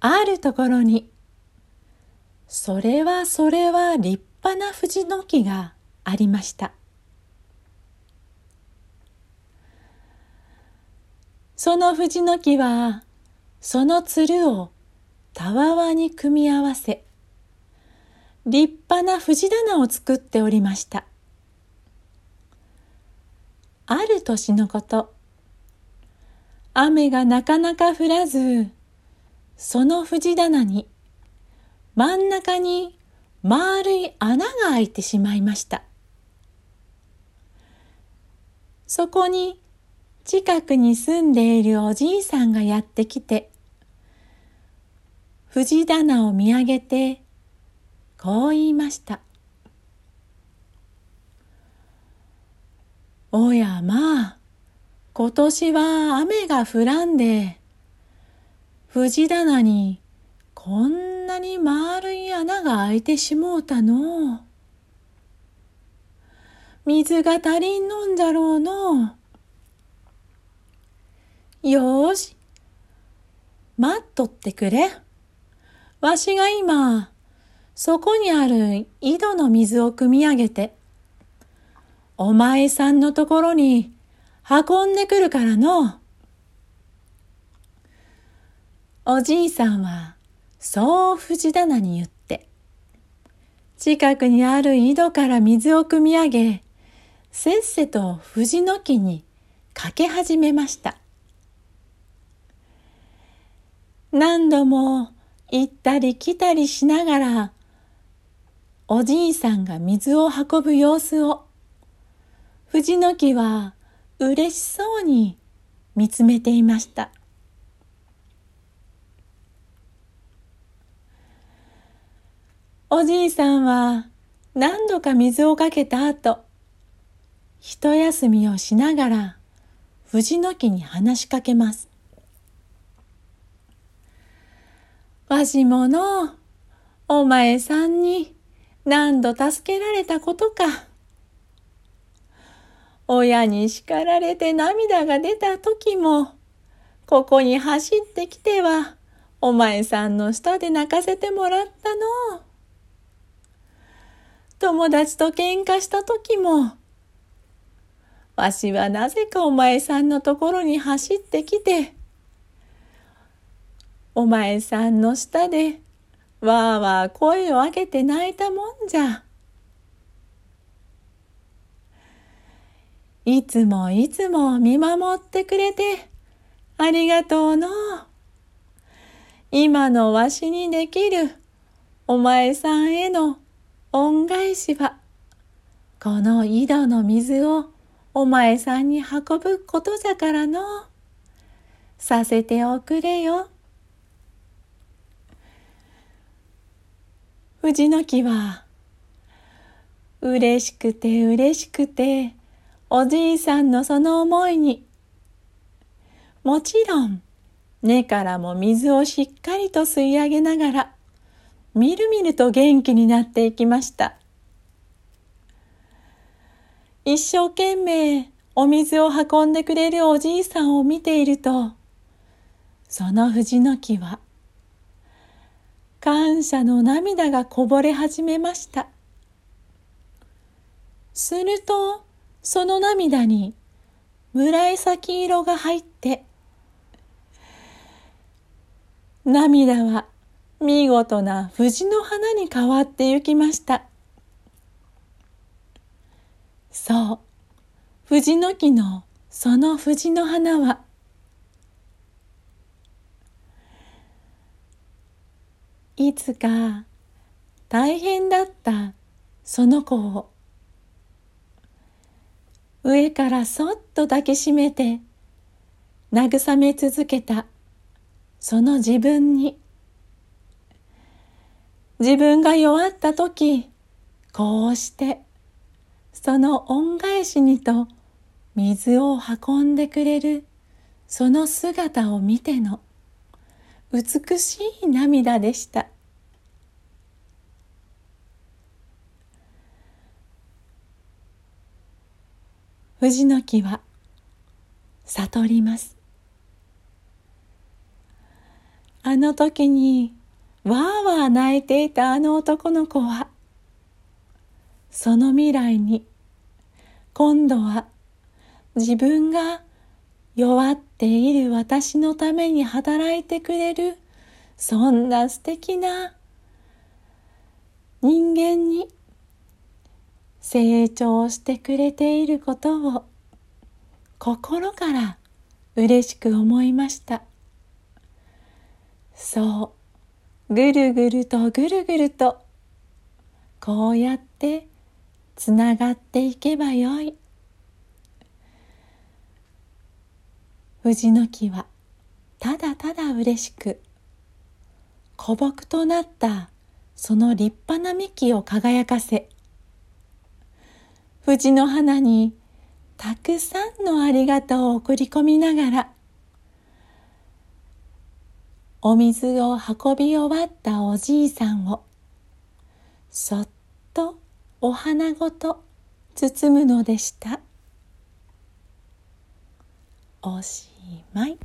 あるところに。それはそれは立派な藤の木がありました。その藤の木はそのつるをたわわに組み合わせ立派な藤棚を作っておりました。ある年のこと雨がなかなか降らずその藤棚に真ん中に丸い穴が開いてしまいました。そこに近くに住んでいるおじいさんがやってきて藤棚を見上げてこう言いました「おやまあ今年は雨が降らんで藤棚にこんなに丸い穴が開いてしもうたの。水が足りんのんじゃろうの。よーし待っとってくれ。わしが今そこにある井戸の水を汲み上げてお前さんのところに運んでくるからの。おじいさんはそう藤棚に言って、近くにある井戸から水を汲み上げ、せっせと藤の木にかけ始めました。何度も行ったり来たりしながら、おじいさんが水を運ぶ様子を、藤の木は嬉しそうに見つめていました。おじいさんは何度か水をかけた後、一休みをしながら藤の木に話しかけます。わしもの、お前さんに何度助けられたことか。親に叱られて涙が出た時も、ここに走ってきては、お前さんの下で泣かせてもらったの。友達と喧嘩した時も、わしはなぜかお前さんのところに走ってきて、お前さんの下でわーわー声を上げて泣いたもんじゃ。いつもいつも見守ってくれてありがとうの。今のわしにできるお前さんへの恩返しは、この井戸の水をお前さんに運ぶことじゃからの。させておくれよ。藤の木は、嬉しくて嬉しくて、おじいさんのその思いに、もちろん、根からも水をしっかりと吸い上げながら、みるみると元気になっていきました。一生懸命お水を運んでくれるおじいさんを見ていると、その藤の木は、感謝の涙がこぼれ始めました。すると、その涙に紫色が入って、涙は見事な藤の花に変わってゆきました。そう、藤の木のその藤の花は、いつか大変だったその子を上からそっと抱きしめて慰め続けたその自分に自分が弱った時、こうして、その恩返しにと水を運んでくれるその姿を見ての美しい涙でした。藤の木は悟ります。あの時にわーわー泣いていたあの男の子はその未来に今度は自分が弱っている私のために働いてくれるそんな素敵な人間に成長してくれていることを心から嬉しく思いました。そう。ぐるぐるとぐるぐるとこうやってつながっていけばよい。藤の木はただただ嬉しく古木となったその立派な幹を輝かせ藤の花にたくさんのありがとうを送り込みながらお水を運び終わったおじいさんをそっとお花ごと包むのでした。おしまい。